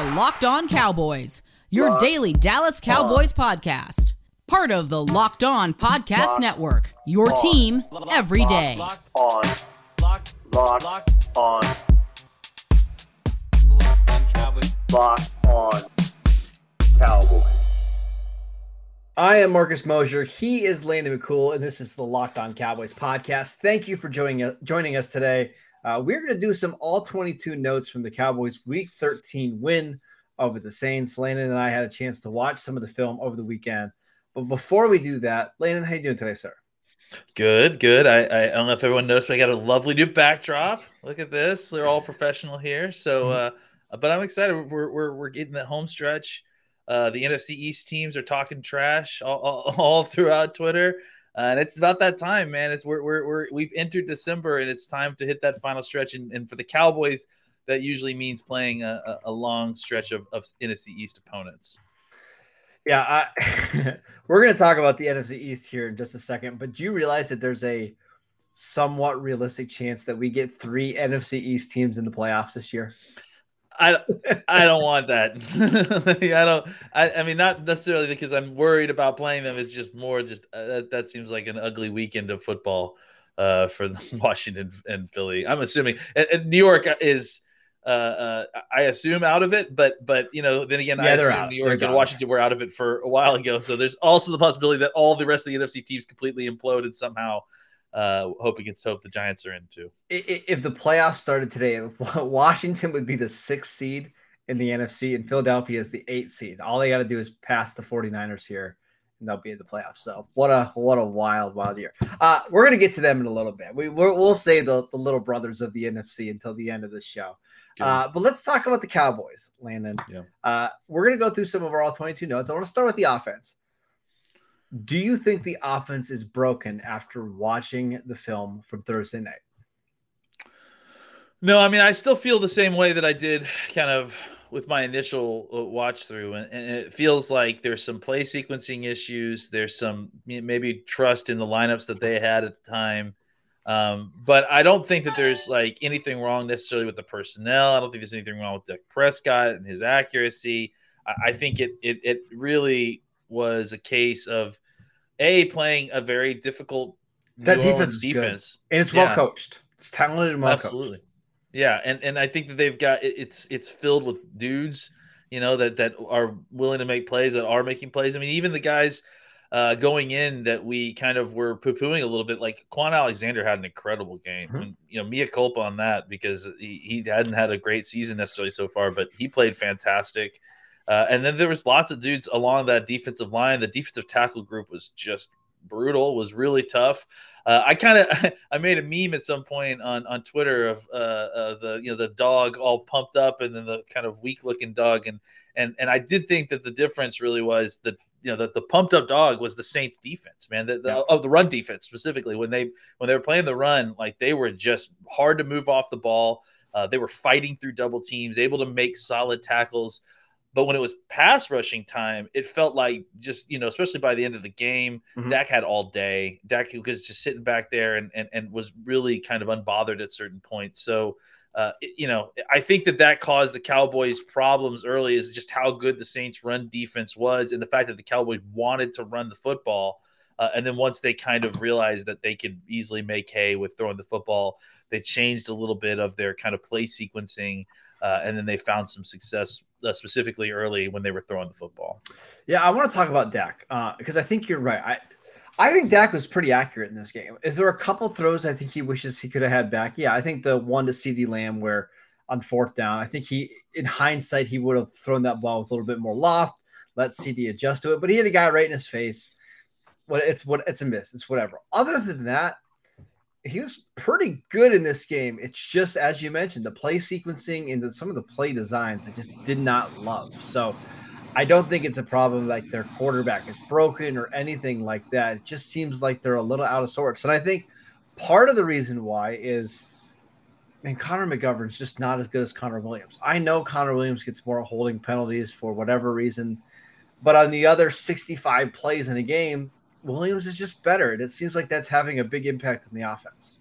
are Locked On Cowboys, your daily Dallas Cowboys podcast. Part of the Locked On Podcast Locked Network, your On. team every day. Locked on. Locked. Locked on. Locked on. Cowboys. I am Marcus Mosher. He is Landon McCool, and this is the Locked On Cowboys podcast. Thank you for joining joining us today. Uh, we're going to do some all 22 notes from the Cowboys' Week 13 win over the Saints. Landon and I had a chance to watch some of the film over the weekend. But before we do that, Landon, how you doing today, sir? Good, good. I, I, don't know if everyone noticed, but I got a lovely new backdrop. Look at this. They're all professional here. So, uh, but I'm excited. We're, we're, we're getting the home stretch. Uh, the NFC East teams are talking trash all, all, all throughout Twitter. Uh, and it's about that time, man. It's we're, we're, we're we've entered December and it's time to hit that final stretch. And, and for the Cowboys, that usually means playing a, a- long stretch of, of NFC East opponents. Yeah, I, we're going to talk about the NFC East here in just a second. But do you realize that there's a somewhat realistic chance that we get three NFC East teams in the playoffs this year? I I don't want that. I don't. I, I mean, not necessarily because I'm worried about playing them. It's just more just uh, that that seems like an ugly weekend of football uh, for Washington and Philly. I'm assuming and, and New York is. Uh, uh, I assume out of it, but but you know, then again, Yeah, I assume out. New York and Washington were out of it for a while ago. So there's also the possibility that all the rest of the NFC teams completely implode and somehow uh, hope against hope the Giants are into. If the playoffs started today, Washington would be the sixth seed in the NFC, and Philadelphia is the eighth seed. All they got to do is pass the 49ers here, and they'll be in the playoffs. So what a what a wild wild year. Uh, we're gonna get to them in a little bit. We we're, we'll say the, the little brothers of the NFC until the end of the show. Uh, but let's talk about the Cowboys, Landon. Yeah. Uh, we're gonna go through some of our all 22 notes. I want to start with the offense. Do you think the offense is broken after watching the film from Thursday night? No, I mean, I still feel the same way that I did kind of with my initial uh, watch through. And, and it feels like there's some play sequencing issues. There's some maybe trust in the lineups that they had at the time. Um, but I don't think that there's like anything wrong necessarily with the personnel. I don't think there's anything wrong with Dak Prescott and his accuracy. I, I think it, it it really was a case of a playing a very difficult That New defense Orleans defense. And it's Yeah. well coached. It's talented and well Absolutely. Yeah, and and I think that they've got it- it's it's filled with dudes, you know, that that are willing to make plays, that are making plays. I mean, even the guys uh, going in that we kind of were poo pooing a little bit, like Kwon Alexander had an incredible game. Mhm. And, you know, Mia culpa on that because he, he hadn't had a great season necessarily so far, but he played fantastic. Uh, and then there was lots of dudes along that defensive line. The defensive tackle group was just brutal, was really tough. Uh, I kind of I made a meme at some point on on Twitter of uh, uh, the you know the dog all pumped up and then the kind of weak looking dog and and and I did think that the difference really was that you know that the pumped up dog was the Saints defense man the, the, Yeah. of the run defense specifically when they when they were playing the run like they were just hard to move off the ball uh, they were fighting through double teams able to make solid tackles but when it was pass rushing time, it felt like just, you know, especially by the end of the game, Mhm. Dak had all day. Dak was just sitting back there and, and, and was really kind of unbothered at certain points. So, uh, it- you know, I think that that caused the Cowboys problems early is just how good the Saints run defense was and the fact that the Cowboys wanted to run the football. Uh, and then once they kind of realized that they could easily make hay with throwing the football, they changed a little bit of their kind of play sequencing. Uh, and then they found some success uh, specifically early when they were throwing the football. Yeah, I want to talk about Dak uh, because I think you're right. I I think Dak was pretty accurate in this game. Is there a couple throws I think he wishes he could have had back? Yeah, I think the one to CeeDee Lamb where on fourth down, I think he in hindsight he would have thrown that ball with a little bit more loft, let CeeDee adjust to it, but he had a guy right in his face. What it's what it's a miss. It's whatever. Other than that, he was pretty good in this game. It's just as you mentioned, the play sequencing and the, some of the play designs I just did not love. So I don't think it's a problem like their quarterback is broken or anything like that. It just seems like they're a little out of sorts. And I think part of the reason why is I mean, Connor McGovern's just not as good as Connor Williams. I know Connor Williams gets more holding penalties for whatever reason, but on the other 65 plays in a game, Williams is just better. And it seems like that's having a big impact on the offense.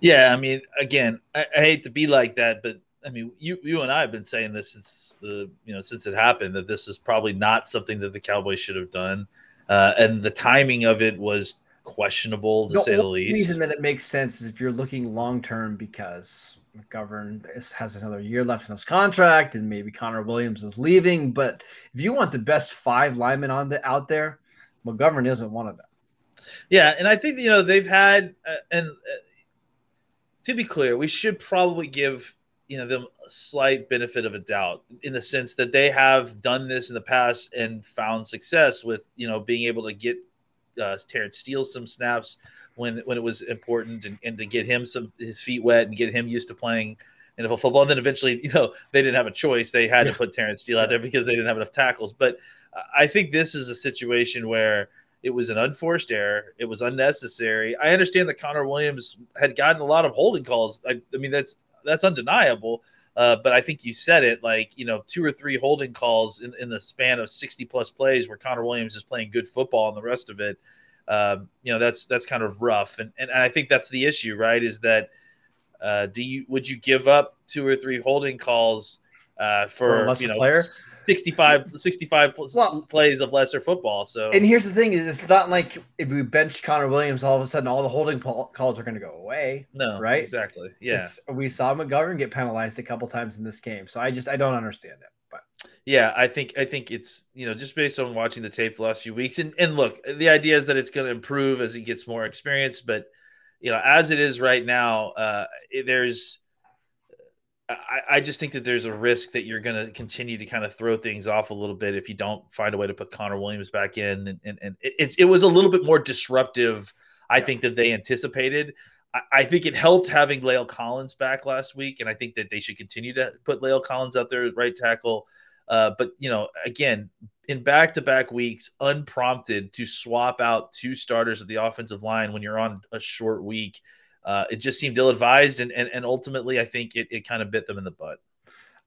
Yeah, I mean, again, I, I hate to be like that, but I mean, you you and I have been saying this since the you know since it happened that this is probably not something that the Cowboys should have done, uh, and the timing of it was questionable to the say the least. reason that it makes sense is if you're looking long term because McGovern has another year left in his contract and maybe Connor Williams is leaving. But if you want the best five linemen on the out there, McGovern isn't one of them. Yeah, and I think you know they've had uh, and uh, to be clear, we should probably give you know them a slight benefit of a doubt in the sense that they have done this in the past and found success with you know being able to get uh, Terence Steele some snaps when when it was important and, and to get him some his feet wet and get him used to playing NFL football. And then eventually, you know, they didn't have a choice; they had Yeah. to put Terence Steele out there because they didn't have enough tackles. But I think this is a situation where it was an unforced error. It was unnecessary. I understand that Connor Williams had gotten a lot of holding calls. I, I mean, that's that's undeniable. Uh, but I think you said it like you know two or three holding calls in, in the span of 60 plus plays where Connor Williams is playing good football and the rest of it um, you know that's that's kind of rough and, and I think that's the issue right is that uh, do you would you give up two or three holding calls uh, For a for, you know player? 65 65 Well- plays of lesser football so And here's the thing: is it's not like if we bench Connor Williams, all of a sudden all the holding calls are going to go away. no right? exactly yeah It's, we saw McGovern get penalized a couple times in this game, so I just I don't understand it. But Yeah, I think I think it's you know just based on watching the tape the last few weeks, and and look, the idea is that it's going to improve as he gets more experience, but you know as it is right now, uh, there's I, I just think that there's a risk that you're going to continue to kind of throw things off a little bit if you don't find a way to put Connor Williams back in, and and, and it, it, was a little bit more disruptive, I Yeah. think, than they anticipated. I, I think it helped having La'el Collins back last week, and I think that they should continue to put La'el Collins out there at right tackle. Uh, but you know, again, in back-to-back weeks, unprompted to swap out two starters at the offensive line when you're on a short week, uh, it just seemed ill-advised, and and, and ultimately, I think it, it kind of bit them in the butt.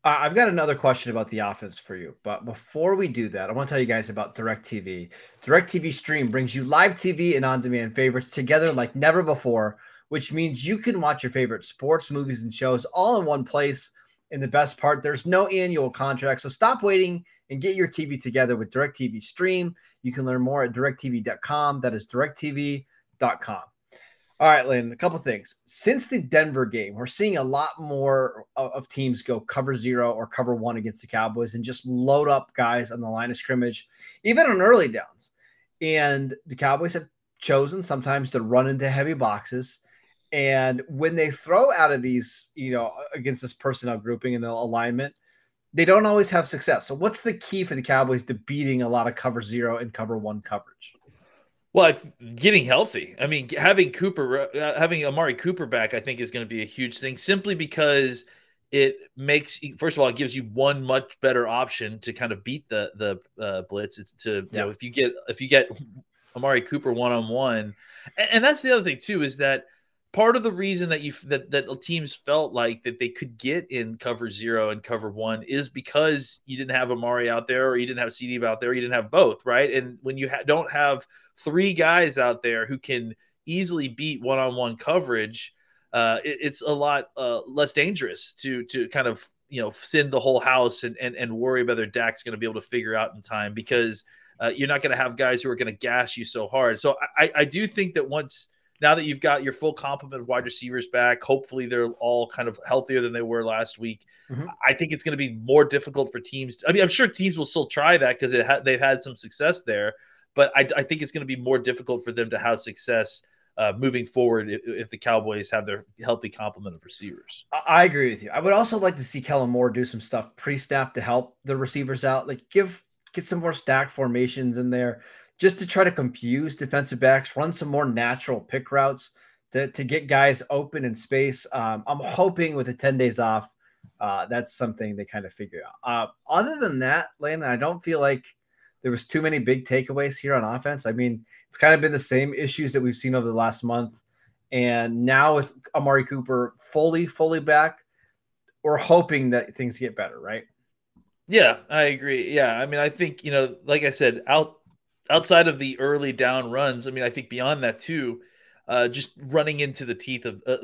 Uh, I've got another question about the offense for you. But before we do that, I want to tell you guys about DirecTV. DirecTV Stream brings you live TV and on demand favorites together like never before, which means you can watch your favorite sports, movies, and shows all in one place. And the best part, there's no annual contract. So stop waiting and get your TV together with DirecTV Stream. You can learn more at directv.com. That is directv.com. All right, Lynn, a couple things. Since the Denver game, we're seeing a lot more of, teams go cover zero or cover one against the Cowboys and just load up guys on the line of scrimmage, even on early downs. And the Cowboys have chosen sometimes to run into heavy boxes. And when they throw out of these, you know, against this personnel grouping and the alignment, they don't always have success. So, what's the key for the Cowboys to beating a lot of cover zero and cover one coverage? Well, getting healthy. I mean, having Cooper, uh, having Amari Cooper back, I think is going to be a huge thing. Simply because it makes, first of all, it gives you one much better option to kind of beat the the uh, blitz. It's to you Yeah. know if you get if you get Amari Cooper one on one, and that's the other thing too is that part of the reason that you that that teams felt like that they could get in cover zero and cover one is because you didn't have Amari out there or you didn't have CeeDee out there, you didn't have both, right? And when you ha- don't have three guys out there who can easily beat one-on-one coverage, uh, it, it's a lot uh, less dangerous to to kind of you know send the whole house and and, and worry about whether Dak's going to be able to figure out in time because uh, you're not going to have guys who are going to gash you so hard. So I, I do think that once now that you've got your full complement of wide receivers back, hopefully they're all kind of healthier than they were last week. Mhm. I think it's going to be more difficult for teams. To, I mean, I'm sure teams will still try that because ha- they've had some success there, but I, I think it's going to be more difficult for them to have success uh, moving forward if, if the Cowboys have their healthy complement of receivers. I- I agree with you. I would also like to see Kellen Moore do some stuff pre-snap to help the receivers out. Like give get some more stack formations in there just to try to confuse defensive backs, run some more natural pick routes to, to get guys open in space. Um, I'm hoping with the 10 days off, uh, that's something they kind of figure out. Uh, other than that, Landon, I don't feel like there was too many big takeaways here on offense. I mean, it's kind of been the same issues that we've seen over the last month. And now with Amari Cooper fully, fully back, we're hoping that things get better, right? Yeah, I agree. Yeah, I mean, I think you know, like I said, out outside of the early down runs, I mean, I think beyond that too, uh, just running into the teeth of uh,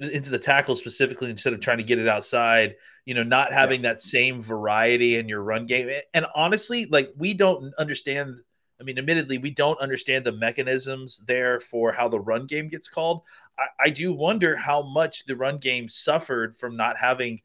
into the tackle specifically instead of trying to get it outside. You know, not having yeah. that same variety in your run game. And honestly, like we don't understand. I mean, admittedly, we don't understand the mechanisms there for how the run game gets called. I, I do wonder how much the run game suffered from not having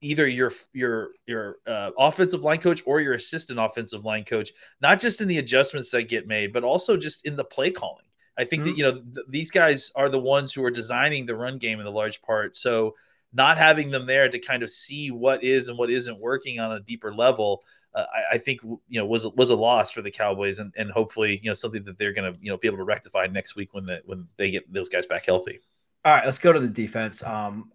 either your your your uh, offensive line coach or your assistant offensive line coach, not just in the adjustments that get made, but also just in the play calling. I think mm-hmm. that you know th- these guys are the ones who are designing the run game in the large part. So not having them there to kind of see what is and what isn't working on a deeper level, uh, I, I, think you know was was a loss for the Cowboys, and, and hopefully you know something that they're going to you know be able to rectify next week when the when they get those guys back healthy. All right, let's go to the defense. Um,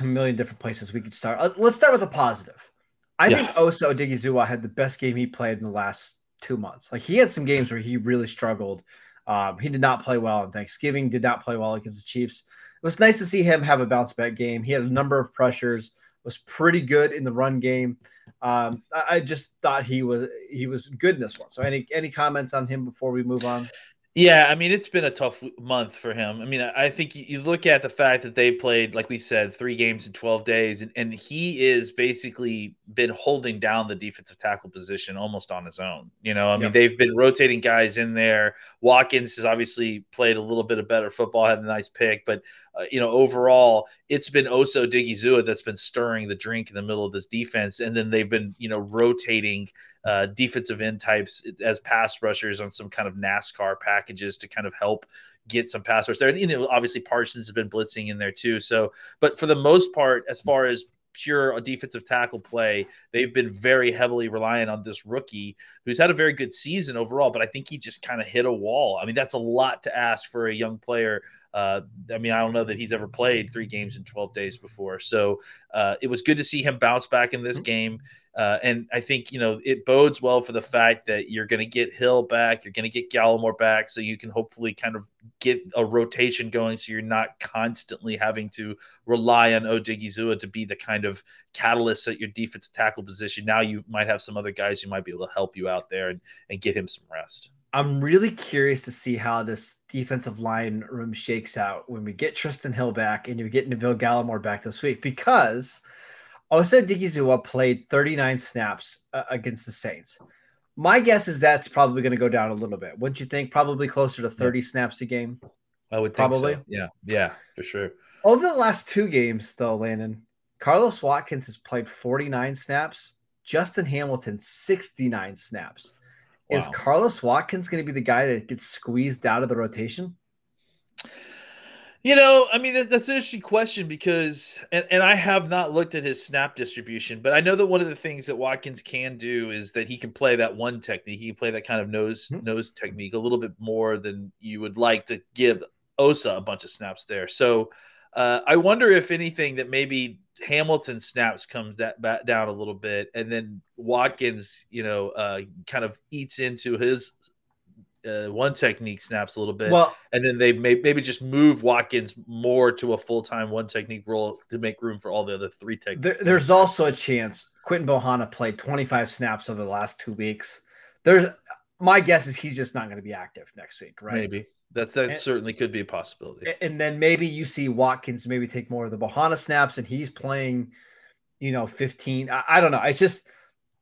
a million different places we could start. Uh, let's start with a positive. I yeah. think Osa Odighizuwa had the best game he played in the last two months. Like he had some games where he really struggled. Um, he did not play well on Thanksgiving. Did not play well against the Chiefs. It was nice to see him have a bounce back game. He had a number of pressures. Was pretty good in the run game. Um, I, I just thought he was he was good in this one. So any any comments on him before we move on? Yeah, I mean it's been a tough month for him. I mean, I think you look at the fact that they played, like we said, three games in twelve days, and, and he is basically been holding down the defensive tackle position almost on his own. You know, I mean, they've been rotating guys in there. Watkins has obviously played a little bit of better football, had a nice pick, but uh, you know, overall, it's been Osa Odighizuwa that's been stirring the drink in the middle of this defense, and then they've been you know rotating uh, defensive end types as pass rushers on some kind of NASCAR packages to kind of help get some pass rush there. And you know, obviously Parsons has been blitzing in there too. So, but for the most part, as far as pure defensive tackle play, they've been very heavily reliant on this rookie who's had a very good season overall. But I think he just kind of hit a wall. I mean, that's a lot to ask for a young player uh, I mean, I don't know that he's ever played three games in 12 days before. So uh, it was good to see him bounce back in this mm-hmm. game. Uh, and I think, you know, it bodes well for the fact that you're going to get Hill back, you're going to get Gallimore back, so you can hopefully kind of get a rotation going so you're not constantly having to rely on Odighizuwa to be the kind of catalyst at your defensive tackle position. Now you might have some other guys who might be able to help you out there and, and get him some rest. I'm really curious to see how this defensive line room shakes out when we get Trysten Hill back and you get Neville Gallimore back this week because Osa Odighizuwa played 39 snaps uh, against the Saints. My guess is that's probably going to go down a little bit. Wouldn't you think? Probably closer to 30 yeah. snaps a game. I would probably. So. Yeah, yeah, for sure. Over the last two games, though, Landon, Carlos Watkins has played 49 snaps. Justin Hamilton 69 snaps. Wow. Is Carlos Watkins going to be the guy that gets squeezed out of the rotation? You know, I mean, that's an interesting question because, and, and I have not looked at his snap distribution, but I know that one of the things that Watkins can do is that he can play that one technique. He can play that kind of nose mm-hmm. nose technique a little bit more than you would like to give Osa a bunch of snaps there. So uh, I wonder if anything that maybe Hamilton snaps comes that back down a little bit, and then Watkins, you know, uh, kind of eats into his uh, one technique snaps a little bit. Well, and then they may, maybe just move Watkins more to a full time one technique role to make room for all the other three techniques. There, there's also a chance Quinton Bohanna played 25 snaps over the last two weeks. There's my guess is he's just not going to be active next week, right? Maybe. That's that and, certainly could be a possibility. And then maybe you see Watkins maybe take more of the Bohanna snaps and he's playing, you know, 15. I, I, don't know. It's just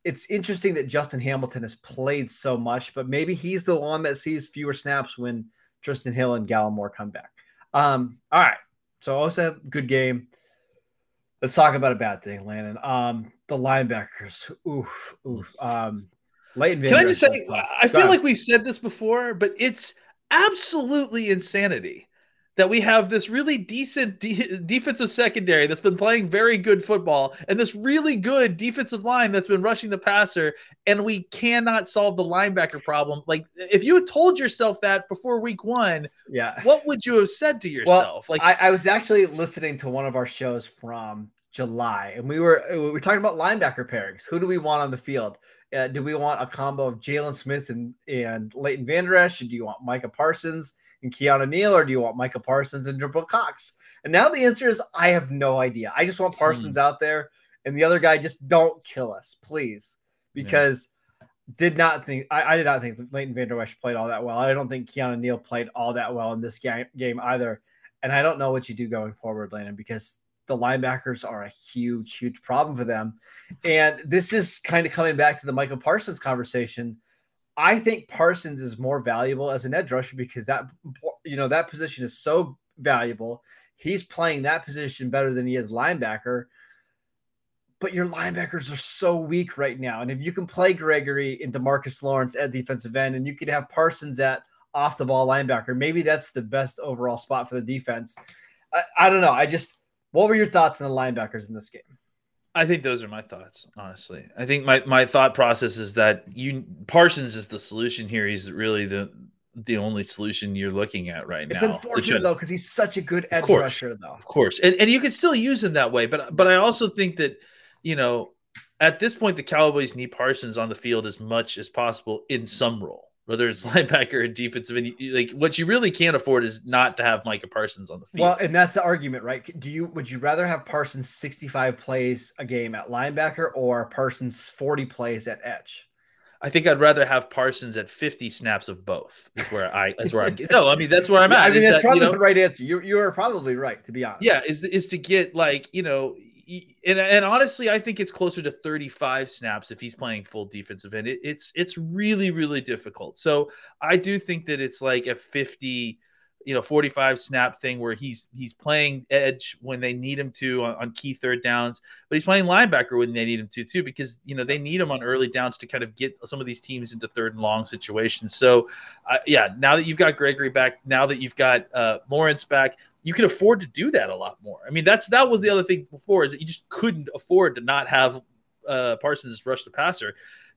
it's interesting that Justin Hamilton has played so much, but maybe he's the one that sees fewer snaps when Trysten Hill and Gallimore come back. Um, all right. So also good game. Let's talk about a bad thing, Landon. Um, the linebackers. Oof, oof. Um, Leighton Can I just say, I feel like we said this before, but it's absolutely insanity that we have this really decent de- defensive secondary that's been playing very good football and this really good defensive line that's been rushing the passer and we cannot solve the linebacker problem. Like if you had told yourself that before week one yeah. what would you have said to yourself? Well, like I, I was actually listening to one of our shows from july and we were we were talking about linebacker pairings. Who do we want on the field uh, do we want a combo of Jaylon Smith and, and Leighton Vander Esch? Do you want Micah Parsons and Keanu Neal? Or do you want Micah Parsons and Jabril Cox? And now the answer is I have no idea. I just want Parsons hmm. out there and the other guy just don't kill us, please. Because yeah. did not think I, I did not think Leighton Vander Esch played all that well. I don't think Keanu Neal played all that well in this game game either. And I don't know what you do going forward, Landon, because the linebackers are a huge, huge problem for them. And this is kind of coming back to the Micah Parsons conversation. I think Parsons is more valuable as an edge rusher because that you know that position is so valuable. He's playing that position better than he is linebacker but your linebackers are so weak right now. And if you can play Gregory and DeMarcus Lawrence at defensive end, and you can have Parsons at off the ball linebacker, maybe that's the best overall spot for the defense. I, I don't know. I just, what were your thoughts on the linebackers in this game? I think those are my thoughts, honestly. I think my, my thought process is that you Parsons is the solution here. He's really the the only solution you're looking at right it's now. It's unfortunate though, because he's such a good edge course, rusher, though. Of course, and and you can still use him that way, but but I also think that you know, at this point, the Cowboys need Parsons on the field as much as possible in some role, whether it's linebacker or defensive. And like what you really can't afford is not to have Micah Parsons on the field. Well, and that's the argument, right? Do you would you rather have Parsons 65 plays a game at linebacker or Parsons 40 plays at edge? I think I'd rather have Parsons at 50 snaps of both. Is where I is where I'm. no, I mean that's where I'm at. I mean that's that, probably you know, the right answer. You you are probably right to be honest. Yeah, is is to get like you know and, and honestly, I think it's closer to 35 snaps if he's playing full defensive end. It, it's it's really really difficult. So I do think that it's like a 50 you know 45 snap thing where he's he's playing edge when they need him to on, on, key third downs but he's playing linebacker when they need him to too because you know they need him on early downs to kind of get some of these teams into third and long situations. So uh, yeah now that you've got gregory back now that you've got uh, lawrence back you can afford to do that a lot more. I mean that's that was the other thing before is that you just couldn't afford to not have uh, parsons rush the passer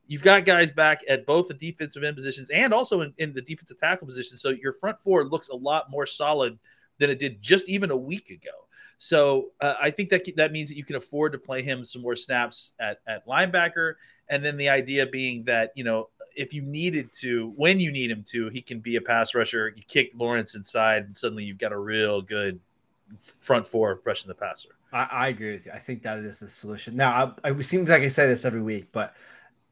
you've got guys back at both the defensive end positions and also in, in the defensive tackle position. So your front four looks a lot more solid than it did just even a week ago. So uh, I think that that means that you can afford to play him some more snaps at, at linebacker. And then the idea being that, you know, if you needed to, when you need him to, he can be a pass rusher. You kick Lawrence inside, and suddenly you've got a real good front four rushing the passer. I, I agree with you. I think that is the solution. Now, I, it seems like I say this every week, but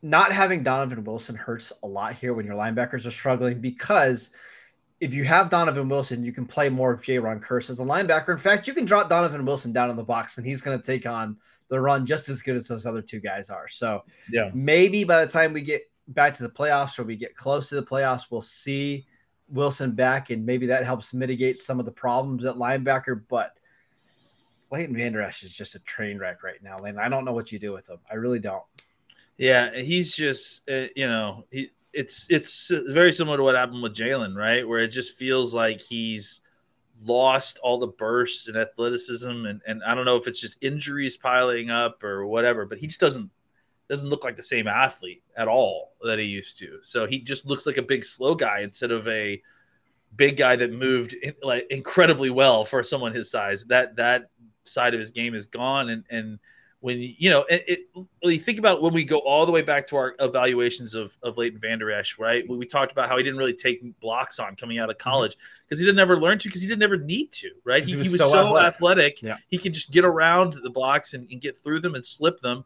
not having Donovan Wilson hurts a lot here when your linebackers are struggling because if you have Donovan Wilson, you can play more of Jayron Kearse as a linebacker. In fact, you can drop Donovan Wilson down in the box and he's going to take on the run just as good as those other two guys are. So, yeah, maybe by the time we get back to the playoffs or we get close to the playoffs, we'll see Wilson back and maybe that helps mitigate some of the problems at linebacker. But Leighton Vander Esch is just a train wreck right now, Lane. I don't know what you do with him. I really don't. Yeah, he's just uh, you know he it's it's very similar to what happened with Jaylon, right? Where it just feels like he's lost all the bursts and athleticism, and and I don't know if it's just injuries piling up or whatever, but he just doesn't doesn't look like the same athlete at all that he used to. So he just looks like a big slow guy instead of a big guy that moved in, like incredibly well for someone his size. That that side of his game is gone, and and when you know it, it you think about when we go all the way back to our evaluations of of Leighton Vander Esch, right? We, we talked about how he didn't really take blocks on coming out of mm-hmm. college because mm-hmm. he didn't ever learn to because he didn't ever need to, right? He, he, was, he was so, so, athletic, athletic. Yeah. he could just get around the blocks and, and get through them and slip them.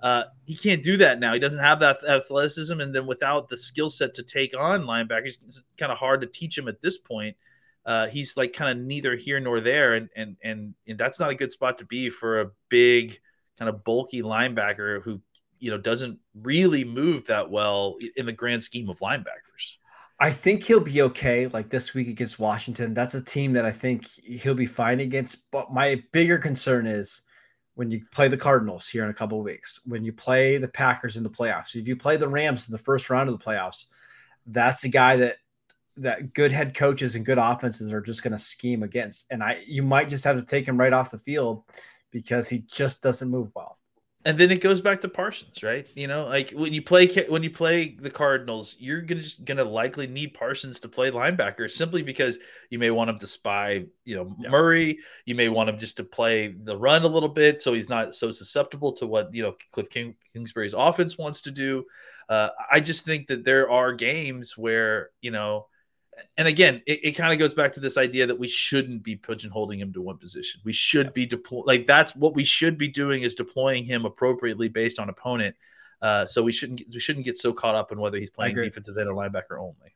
Uh, he can't do that now. He doesn't have that athleticism, and then without the skill set to take on linebackers, it's kind of hard to teach him at this point. Uh, he's like kind of neither here nor there, and, and and and that's not a good spot to be for a big kind of bulky linebacker who you know doesn't really move that well in the grand scheme of linebackers. I think he'll be okay. Like this week against Washington, that's a team that I think he'll be fine against. But my bigger concern is when you play the Cardinals here in a couple of weeks, when you play the Packers in the playoffs, if you play the Rams in the first round of the playoffs, that's a guy that that good head coaches and good offenses are just going to scheme against. And I, you might just have to take him right off the field because he just doesn't move well. And then it goes back to Parsons, right? You know, like when you play when you play the Cardinals, you're gonna just gonna likely need Parsons to play linebacker simply because you may want him to spy, you know, yeah. Murray. You may want him just to play the run a little bit, so he's not so susceptible to what you know Cliff King, Kingsbury's offense wants to do. Uh, I just think that there are games where you know and again, it, it kind of goes back to this idea that we shouldn't be pigeonholing him to one position. We should be deploy like that's what we should be doing is deploying him appropriately based on opponent. Uh, so we shouldn't we shouldn't get so caught up in whether he's playing defensive end or linebacker only.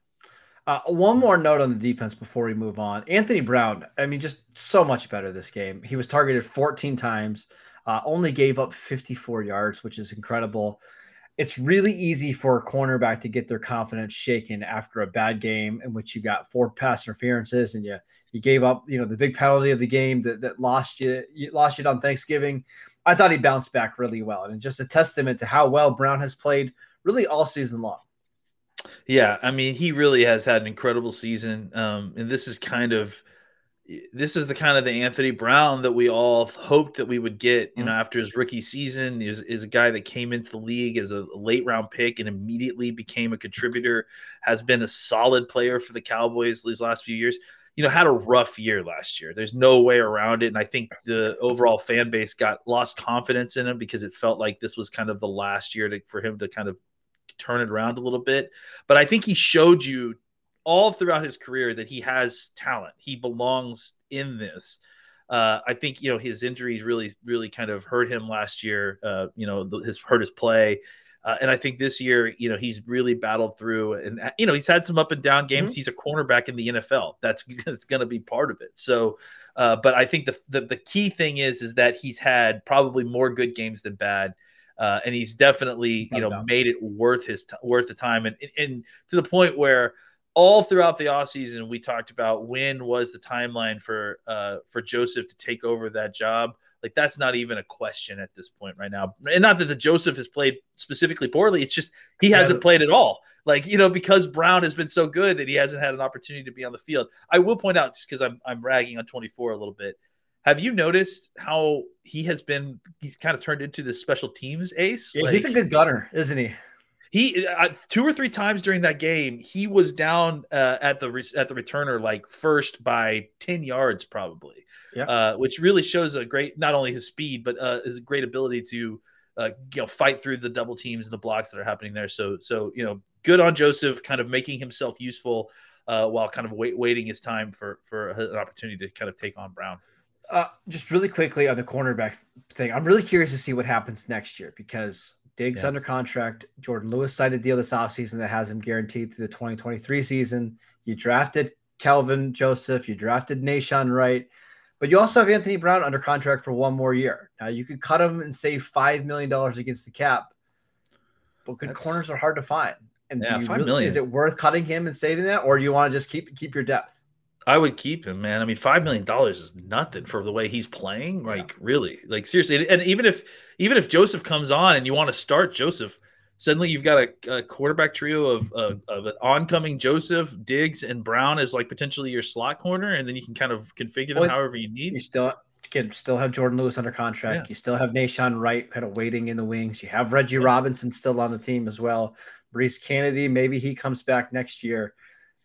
Uh, one more note on the defense before we move on. Anthony Brown, I mean, just so much better this game. He was targeted 14 times, uh, only gave up 54 yards, which is incredible. It's really easy for a cornerback to get their confidence shaken after a bad game in which you got four pass interferences and you you gave up, you know, the big penalty of the game that, that lost you, you lost you on Thanksgiving. I thought he bounced back really well, and just a testament to how well Brown has played really all season long. Yeah, I mean, he really has had an incredible season, um, and this is kind of this is the kind of the Anthony Brown that we all hoped that we would get. You know, mm-hmm. after his rookie season, is is a guy that came into the league as a late round pick and immediately became a contributor. Has been a solid player for the Cowboys these last few years. You know, had a rough year last year. There's no way around it, and I think the overall fan base got lost confidence in him because it felt like this was kind of the last year to, for him to kind of turn it around a little bit. But I think he showed you all throughout his career that he has talent. He belongs in this. Uh, I think you know his injuries really, really kind of hurt him last year. Uh, you know, his hurt his play, uh, and I think this year, you know, he's really battled through, and you know, he's had some up and down games. Mm-hmm. He's a cornerback in the NFL. That's that's going to be part of it. So, uh, but I think the, the the key thing is is that he's had probably more good games than bad uh, and he's definitely you know made it worth his t- worth the time and, and to the point where all throughout the offseason we talked about when was the timeline for uh, for Joseph to take over that job like that's not even a question at this point right now and not that the Joseph has played specifically poorly it's just he hasn't played at all like you know because Brown has been so good that he hasn't had an opportunity to be on the field I will point out just because I'm I'm ragging on 24 a little bit have you noticed how he has been? He's kind of turned into this special teams ace. Yeah, like, he's a good gunner, isn't he? He uh, two or three times during that game, he was down uh, at the re- at the returner like first by ten yards probably. Yeah. Uh, which really shows a great not only his speed but uh, his great ability to uh, you know fight through the double teams and the blocks that are happening there. So so you know good on Joseph, kind of making himself useful uh, while kind of wait, waiting his time for for an opportunity to kind of take on Brown. Uh, just really quickly on the cornerback thing, I'm really curious to see what happens next year because Diggs yeah. under contract. Jourdan Lewis signed a deal this offseason that has him guaranteed through the 2023 season. You drafted Kelvin Joseph, you drafted Nahshon Wright, but you also have Anthony Brown under contract for one more year. Now you could cut him and save $5 million against the cap, but good That's... corners are hard to find. And yeah, really, million. is it worth cutting him and saving that, or do you want to just keep keep your depth? I would keep him, man. I mean, five million dollars is nothing for the way he's playing. Like, yeah. really, like seriously. And even if even if Joseph comes on and you want to start Joseph, suddenly you've got a, a quarterback trio of, of, of an oncoming Joseph, Diggs, and Brown as like potentially your slot corner, and then you can kind of configure them well, however you need. You still can still have Jourdan Lewis under contract. Yeah. You still have Nahshon Wright kind of waiting in the wings. You have Reggie yeah. Robinson still on the team as well. Maurice Canady, maybe he comes back next year.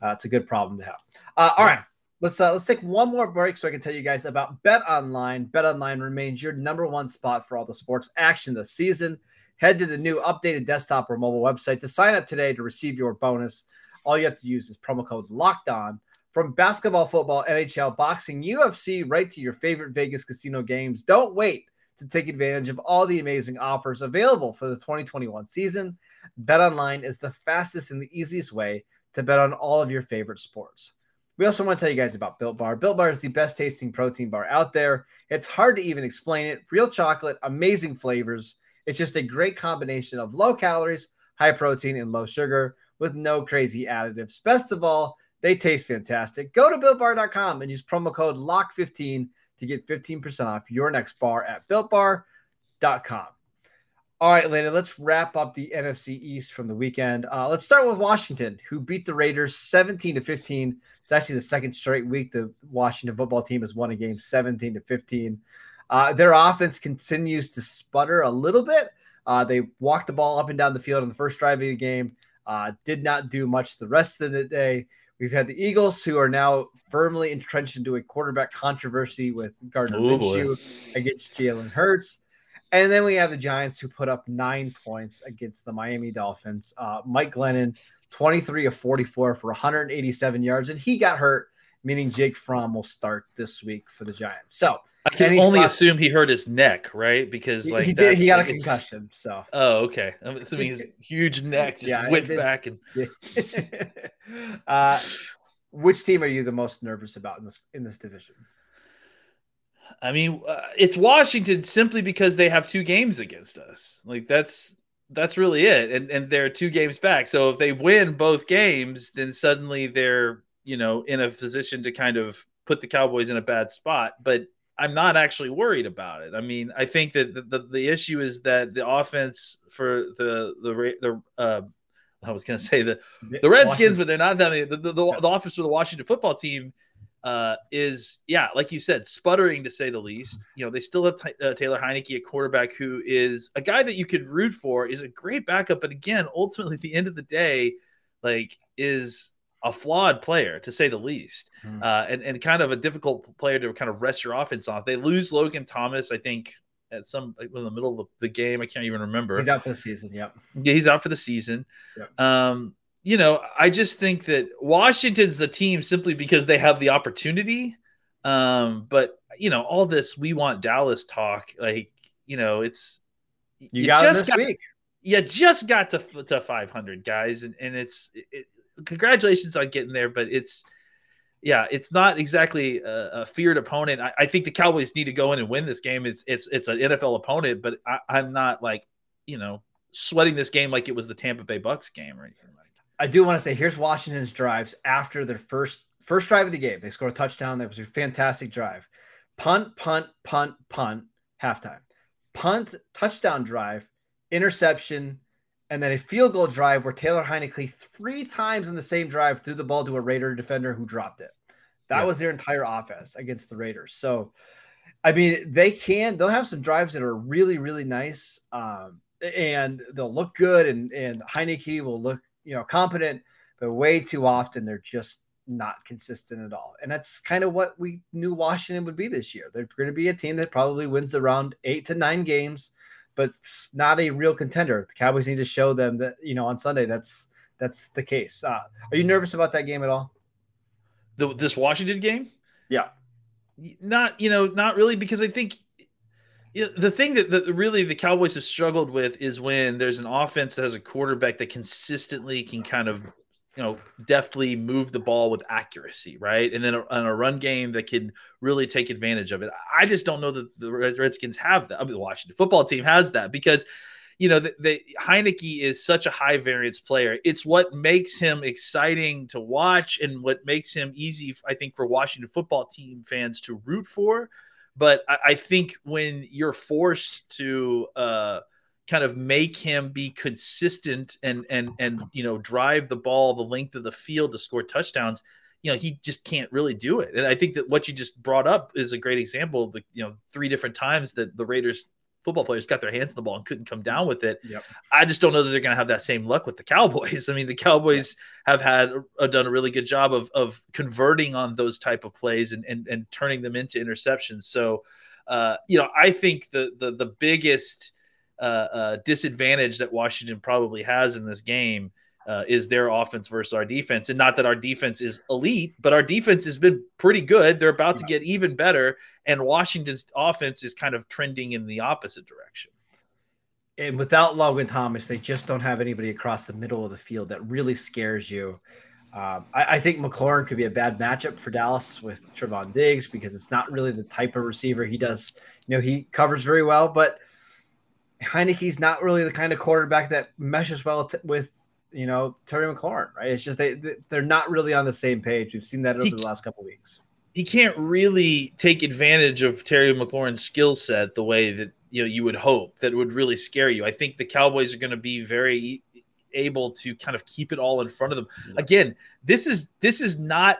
Uh, it's a good problem to have. Uh, all right. Let's uh, let's take one more break so I can tell you guys about Bet Online. Bet Online remains your number one spot for all the sports action this season. Head to the new updated desktop or mobile website to sign up today to receive your bonus. All you have to use is promo code Locked On from basketball, football, NHL, boxing, UFC, right to your favorite Vegas casino games. Don't wait to take advantage of all the amazing offers available for the 2021 season. Bet Online is the fastest and the easiest way to bet on all of your favorite sports. We also want to tell you guys about Built Bar. Built Bar is the best tasting protein bar out there. It's hard to even explain it. Real chocolate, amazing flavors. It's just a great combination of low calories, high protein, and low sugar with no crazy additives. Best of all, they taste fantastic. Go to builtbar.com and use promo code LOCK15 to get 15% off your next bar at builtbar.com. All right, Lena, let's wrap up the NFC East from the weekend. Uh, let's start with Washington, who beat the Raiders 17 to 15. It's actually the second straight week the Washington football team has won a game 17 to 15. Uh, their offense continues to sputter a little bit. Uh, they walked the ball up and down the field on the first drive of the game, uh, did not do much the rest of the day. We've had the Eagles, who are now firmly entrenched into a quarterback controversy with Gardner Minshew against Jalen Hurts. And then we have the Giants who put up nine points against the Miami Dolphins. Uh, Mike Glennon, 23 of 44 for 187 yards, and he got hurt meaning Jake Fromm will start this week for the Giants. So I can only assuem he hurt his neck, right? Because he, like he did, he got like, a concussion. So Oh, okay. I'm assuming his huge neck just Yeah, it's- back and uh, which team are you the most nervous about in this in this division? I mean, uh, it's Washington simply because they have two games against us. Like that's that's really it, and and they're two games back. So if they win both games, then suddenly they're you know in a position to kind of put the Cowboys in a bad spot. But I'm not actually worried about it. I mean, I think that the the, the issue is that the offense for the the the uh, I was going to say the the Redskins, but they're not that many. The, the, the, the office for the Washington football team uh, is, yeah, like you said, sputtering to say the least. You know, they still have Ty- uh, Taylor Heinicke, a quarterback who is a guy that you could root for, is a great backup. But again, ultimately, at the end of the day, like, is a flawed player to say the least, Hmm. uh, and and kind of a difficult player to kind of rest your offense off. They lose Logan Thomas, I think, at some like, in the middle of the game. I can't even remember. He's out for the season. Yep. Yeah, he's out for the season. Yep. Um, you know, I just think that Washington's the team simply because they have the opportunity. Um, but you know, all this we want Dallas talk, like you know, it's You, got him this got, week. You just got to to 500 guys, and and it's it, congratulations on getting there, but it's yeah, it's not exactly a, a feared opponent. I, I think the Cowboys need to go in and win this game. It's it's it's an NFL opponent, but I, I'm not like you know sweating this game like it was the Tampa Bay Bucks game or anything like. I do want to say here's Washington's drives after their first first drive of the game. They scored a touchdown. That was a fantastic drive. Punt, punt, punt, punt, halftime. Punt, touchdown drive, interception, and then a field goal drive where Taylor Heinicke three times in the same drive threw the ball to a Raider defender who dropped it. That Yeah. was their entire offense against the Raiders. So, I mean, they can. They'll have some drives that are really, really nice, um, and they'll look good. And and Heinicke will look, you know, competent. But way too often they're just not consistent at all. And that's kind of what we knew Washington would be this year. They're going to be a team that probably wins around eight to nine games, but not a real contender. The Cowboys need to show them that you know on Sunday that's that's the case. Uh, are you nervous about that game at all? The, this Washington game? Yeah. Not, you know, not really, because I think the thing that, that really the Cowboys have struggled with is when there's an offense that has a quarterback that consistently can kind of, you know, deftly move the ball with accuracy, right? And then a, a run game that can really take advantage of it. I just don't know that the Redskins have that. I mean, the Washington football team has that because you know, the, the Heinicke is such a high variance player. It's what makes him exciting to watch and what makes him easy, I think, for Washington football team fans to root for. But I, I think when you're forced to uh, kind of make him be consistent and and and you know drive the ball the length of the field to score touchdowns, you know he just can't really do it. And I think that what you just brought up is a great example of the you know three different times that the Raiders football players got their hands on the ball and couldn't come down with it. Yep. I just don't know that they're going to have that same luck with the Cowboys. I mean, the Cowboys have had uh, done a really good job of of converting on those type of plays and and, and turning them into interceptions. So, uh, you know, I think the the the biggest uh, uh, disadvantage that Washington probably has in this game uh, is their offense versus our defense. And not that our defense is elite, but our defense has been pretty good. They're about to get even better. And Washington's offense is kind of trending in the opposite direction. And without Logan Thomas, they just don't have anybody across the middle of the field that really scares you. Um, I, I, think McLaurin could be a bad matchup for Dallas with Trevon Diggs because it's not really the type of receiver he does. You know, he covers very well, but Heinicke's not really the kind of quarterback that meshes well t- with you know Terry McLaurin, right? It's just they they're not really on the same page. We've seen that over He- the last couple weeks. he can't really take advantage of Terry McLaurin's skill set the way that you know you would hope that would really scare you. I think the Cowboys are going to be very able to kind of keep it all in front of them. Again, this is this is not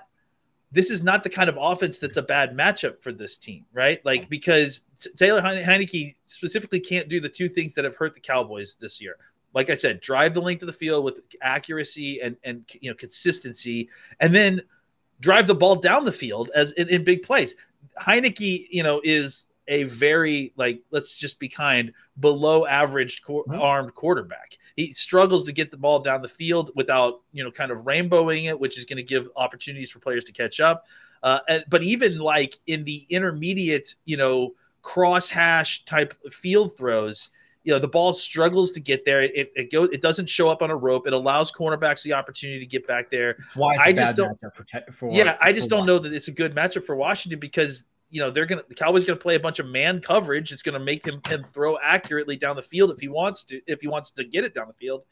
this is not the kind of offense that's a bad matchup for this team, right? Like because Taylor Heine- Heinicke specifically can't do the two things that have hurt the Cowboys this year. Like I said, drive the length of the field with accuracy and and you know consistency, and then drive the ball down the field as in, in big plays. Heinicke, you know, is a very like let's just be kind below average qu- Mhm. armed quarterback. He struggles to get the ball down the field without you know kind of rainbowing it, which is going to give opportunities for players to catch up. Uh, and, but even like in the intermediate, you know, cross hash type field throws, you know, the ball struggles to get there. It it goes. It doesn't show up on a rope. It allows cornerbacks the opportunity to get back there. Why I just don't. For, for, yeah, I just don't know that it's a good matchup for Washington because you know they're gonna the Cowboys gonna play a bunch of man coverage. It's gonna make him him throw accurately down the field if he wants to if he wants to get it down the field.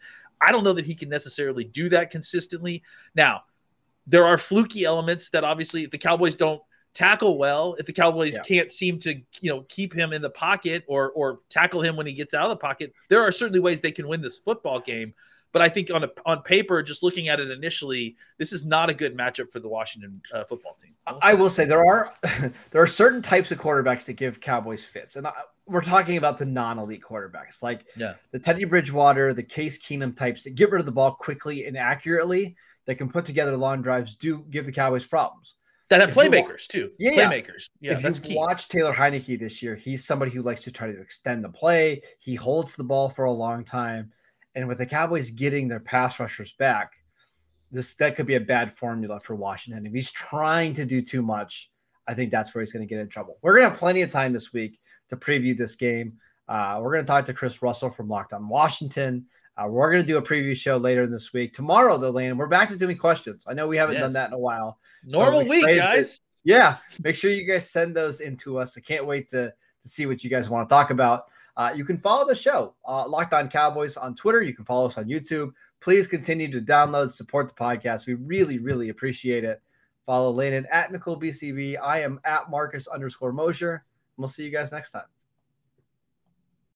I don't know that he can necessarily do that consistently. Now, there are fluky elements that obviously if the Cowboys don't tackle well, if the Cowboys yeah. can't seem to, you know, keep him in the pocket or or tackle him when he gets out of the pocket, there are certainly ways they can win this football game. But I think on a, on paper, just looking at it initially, this is not a good matchup for the Washington uh, football team. I will say there are there are certain types of quarterbacks that give Cowboys fits, and I, we're talking about the non-elite quarterbacks, like yeah. the Teddy Bridgewater, the Case Keenum types that get rid of the ball quickly and accurately. That can put together long drives. Do give the Cowboys problems that have playmakers too. Yeah, playmakers. Yeah, if that's you key. watch Taylor Heinicke this year, he's somebody who likes to try to extend the play. He holds the ball for a long time, and with the Cowboys getting their pass rushers back, this that could be a bad formula for Washington. If he's trying to do too much, I think that's where he's going to get in trouble. We're going to have plenty of time this week to preview this game. Uh, we're going to talk to Chris Russell from Locked On Washington. Uh, we're going to do a preview show later in this week. Tomorrow, though, Lane, we're back to doing questions. I know we haven't yes. done that in a while. Normal so week, guys. To, yeah, make sure you guys send those in to us. I can't wait to, to see what you guys want to talk about. Uh, you can follow the show, uh, Locked On Cowboys, on Twitter. You can follow us on YouTube. Please continue to download, support the podcast. We really, really appreciate it. Follow Landon at McCool BCB. I am at Marcus underscore Mosher. We'll see you guys next time.